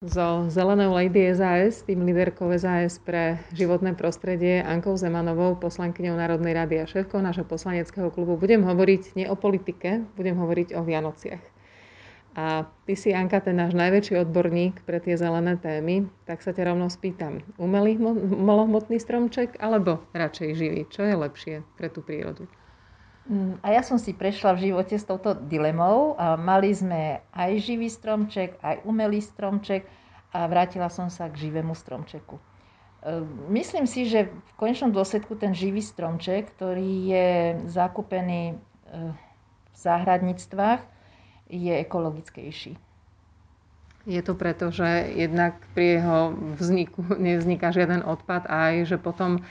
So Zelenou Lady SAS, tým líderkou SAS pre životné prostredie, Ankou Zemanovou, poslankyňou Národnej rady a šéfkou nášho poslaneckého klubu, budem hovoriť nie o politike, budem hovoriť o Vianociach. A ty si, Anka, ten náš najväčší odborník pre tie zelené témy, tak sa ťa rovno spýtam. Umelý malohmotný stromček alebo radšej živý? Čo je lepšie pre tú prírodu? Mm, a ja som si prešla v živote s touto dilemou. A mali sme aj živý stromček, aj umelý stromček a vrátila som sa k živému stromčeku. Ehm, myslím si, že v konečnom dôsledku ten živý stromček, ktorý je zakúpený ehm, v záhradníctvách, je ekologickejší. Je to preto, že jednak pri jeho vzniku nevzniká žiaden odpad aj, že potom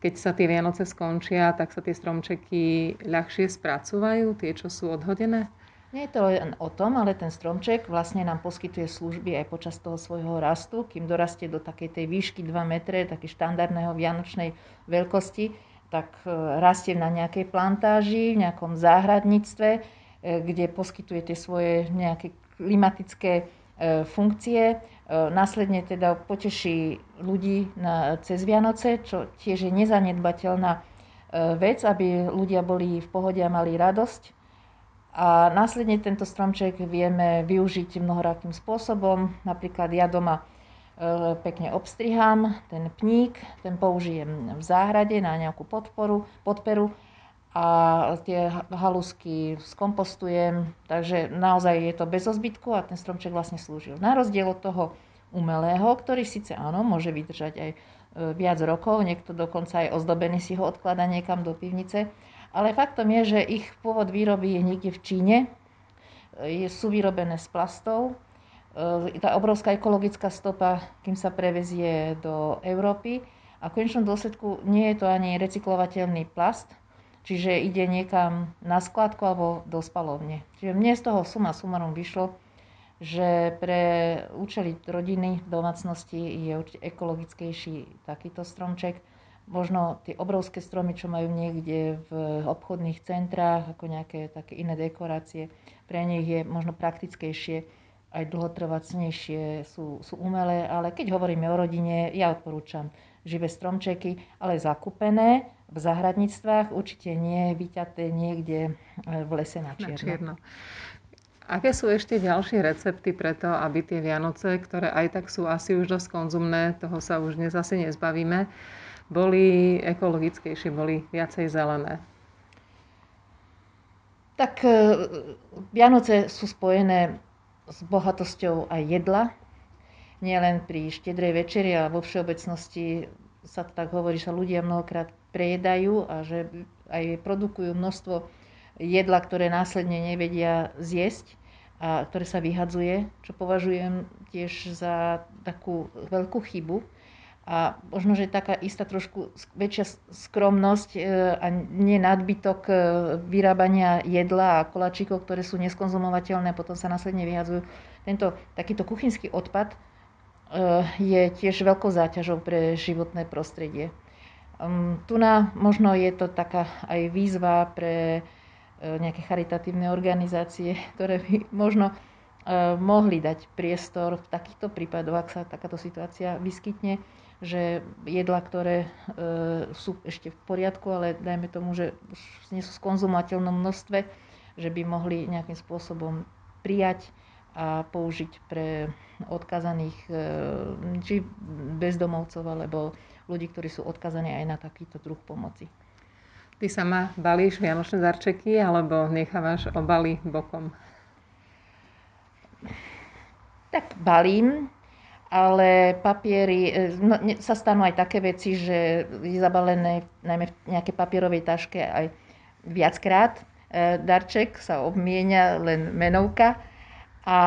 keď sa tie Vianoce skončia, tak sa tie stromčeky ľahšie spracúvajú, tie, čo sú odhodené? Nie je to len o tom, ale ten stromček vlastne nám poskytuje služby aj počas toho svojho rastu, kým dorastie do takej tej výšky 2 metre, také štandardného vianočnej veľkosti, tak e, rastie na nejakej plantáži, v nejakom záhradníctve, e, kde poskytuje tie svoje nejaké klimatické funkcie E, následne teda poteší ľudí na, cez Vianoce, čo tiež je nezanedbateľná e, vec, aby ľudia boli v pohode a mali radosť. A následne tento stromček vieme využiť mnohorakým spôsobom. Napríklad ja doma e, pekne obstrihám ten pník, ten použijem v záhrade na nejakú podporu, podperu a tie halusky skompostujem, takže naozaj je to bez ozbytku a ten stromček vlastne slúžil. Na rozdiel od toho umelého, ktorý síce áno, môže vydržať aj e, viac rokov, niekto dokonca aj ozdobený si ho odklada niekam do pivnice, ale faktom je, že ich pôvod výroby je niekde v Číne, e, sú vyrobené z plastov, e, tá obrovská ekologická stopa, kým sa prevezie do Európy a v konečnom dôsledku nie je to ani recyklovateľný plast, Čiže ide niekam na skladku alebo do spalovne. Čiže mne z toho suma sumarom vyšlo, že pre účely rodiny, domácnosti je ekologickejší takýto stromček. Možno tie obrovské stromy, čo majú niekde v obchodných centrách, ako nejaké také iné dekorácie, pre nich je možno praktickejšie, aj dlhotrvacnejšie sú, sú umelé, ale keď hovoríme o rodine, ja odporúčam živé stromčeky, ale zakúpené v zahradníctvách, určite nie vyťaté niekde e, v lese na čierno. Na čierno. Aké sú ešte ďalšie recepty pre to, aby tie Vianoce, ktoré aj tak sú asi už dosť konzumné, toho sa už dnes asi nezbavíme, boli ekologickejšie, boli viacej zelené? Tak e, Vianoce sú spojené s bohatosťou aj jedla, nielen pri štedrej večeri, ale vo všeobecnosti sa to tak hovorí, že ľudia mnohokrát prejedajú a že aj produkujú množstvo jedla, ktoré následne nevedia zjesť a ktoré sa vyhadzuje, čo považujem tiež za takú veľkú chybu. A možno, že taká istá trošku väčšia skromnosť e, a nie nadbytok e, vyrábania jedla a koláčikov, ktoré sú neskonzumovateľné a potom sa následne vyhadzujú. Tento takýto kuchynský odpad Eh, je tiež veľkou záťažou pre životné prostredie. Tu na, možno je to taká aj výzva pre nejaké charitatívne organizácie, ktoré by možno mohli dať priestor v takýchto prípadoch, ak sa takáto situácia vyskytne, že jedla, ktoré sú ešte v poriadku, ale dajme tomu, že už nie sú v skonzumateľnom množstve, že by mohli nejakým spôsobom prijať a použiť pre odkazaných e, či bezdomovcov alebo ľudí, ktorí sú odkazaní aj na takýto druh pomoci. Ty sama balíš vianočné darčeky alebo nechávaš obaly bokom? Tak balím, ale papiery, e, no, sa stanú aj také veci, že je zabalené najmä v nejakej papierovej taške aj viackrát. E, darček sa obmienia len menovka a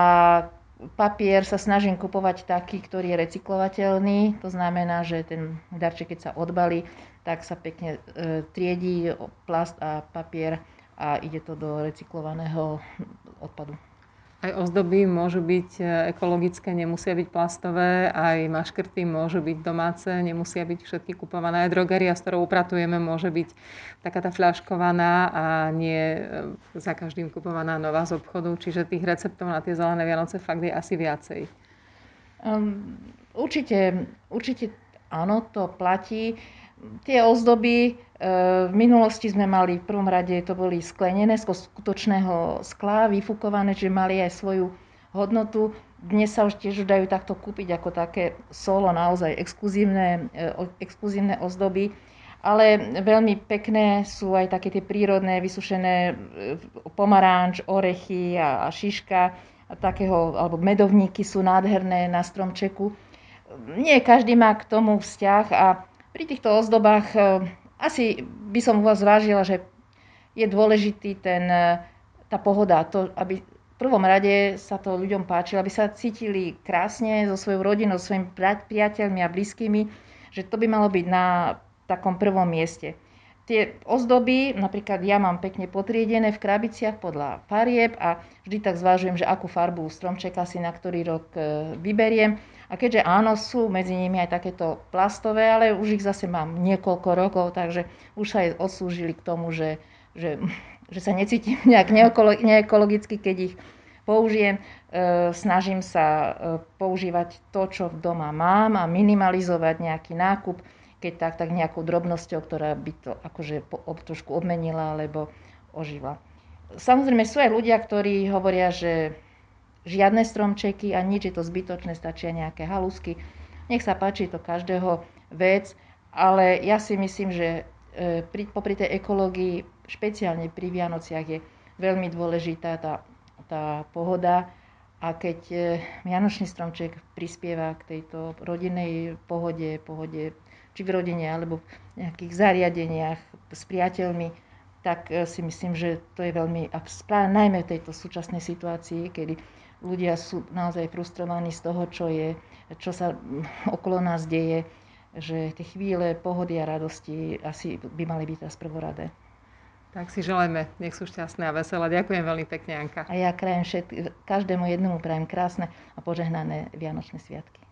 papier sa snažím kupovať taký, ktorý je recyklovateľný. To znamená, že ten darček, keď sa odbalí, tak sa pekne e, triedí plast a papier a ide to do recyklovaného odpadu. Aj ozdoby môžu byť e, ekologické, nemusia byť plastové, aj maškrty môžu byť domáce, nemusia byť všetky kupované. Aj drogeria, s ktorou upratujeme, môže byť taká tá fľaškovaná a nie e, za každým kupovaná nová z obchodu. Čiže tých receptov na tie zelené Vianoce fakt je asi viacej. Um, určite, určite áno, to platí. Tie ozdoby v minulosti sme mali, v prvom rade to boli sklenené z skutočného skla, vyfúkované, že mali aj svoju hodnotu. Dnes sa už tiež dajú takto kúpiť ako také solo, naozaj exkluzívne, e, exkluzívne ozdoby. Ale veľmi pekné sú aj také tie prírodné, vysušené e, pomaranč, orechy a, a šiška a takého, alebo medovníky sú nádherné na stromčeku. Nie každý má k tomu vzťah a pri týchto ozdobách e, asi by som u vás zvážila, že je dôležitý ten, e, tá pohoda, to, aby v prvom rade sa to ľuďom páčilo, aby sa cítili krásne so svojou rodinou, so svojimi priateľmi a blízkymi, že to by malo byť na takom prvom mieste. Tie ozdoby, napríklad ja mám pekne potriedené v krabiciach podľa farieb a vždy tak zvážujem, že akú farbu stromčeka si na ktorý rok e, vyberiem a keďže áno, sú medzi nimi aj takéto plastové, ale už ich zase mám niekoľko rokov, takže už sa aj odslúžili k tomu, že, že, že sa necítim nejak neekologicky, keď ich použijem. E, snažím sa e, používať to, čo doma mám a minimalizovať nejaký nákup, keď tak, tak nejakou drobnosťou, ktorá by to akože trošku obmenila alebo ožila. Samozrejme sú aj ľudia, ktorí hovoria, že žiadne stromčeky a nič je to zbytočné, stačia nejaké halusky. Nech sa páči to každého vec, ale ja si myslím, že e, pri, popri tej ekológii, špeciálne pri Vianociach je veľmi dôležitá tá, tá pohoda a keď e, Vianočný stromček prispieva k tejto rodinnej pohode, pohode či v rodine alebo v nejakých zariadeniach s priateľmi, tak e, si myslím, že to je veľmi, najmä v tejto súčasnej situácii, kedy ľudia sú naozaj frustrovaní z toho, čo, je, čo sa okolo nás deje, že tie chvíle pohody a radosti asi by mali byť teraz prvoradé. Tak si želajme, nech sú šťastné a veselé. Ďakujem veľmi pekne, Anka. A ja krajem všetky, každému jednému prajem krásne a požehnané Vianočné sviatky.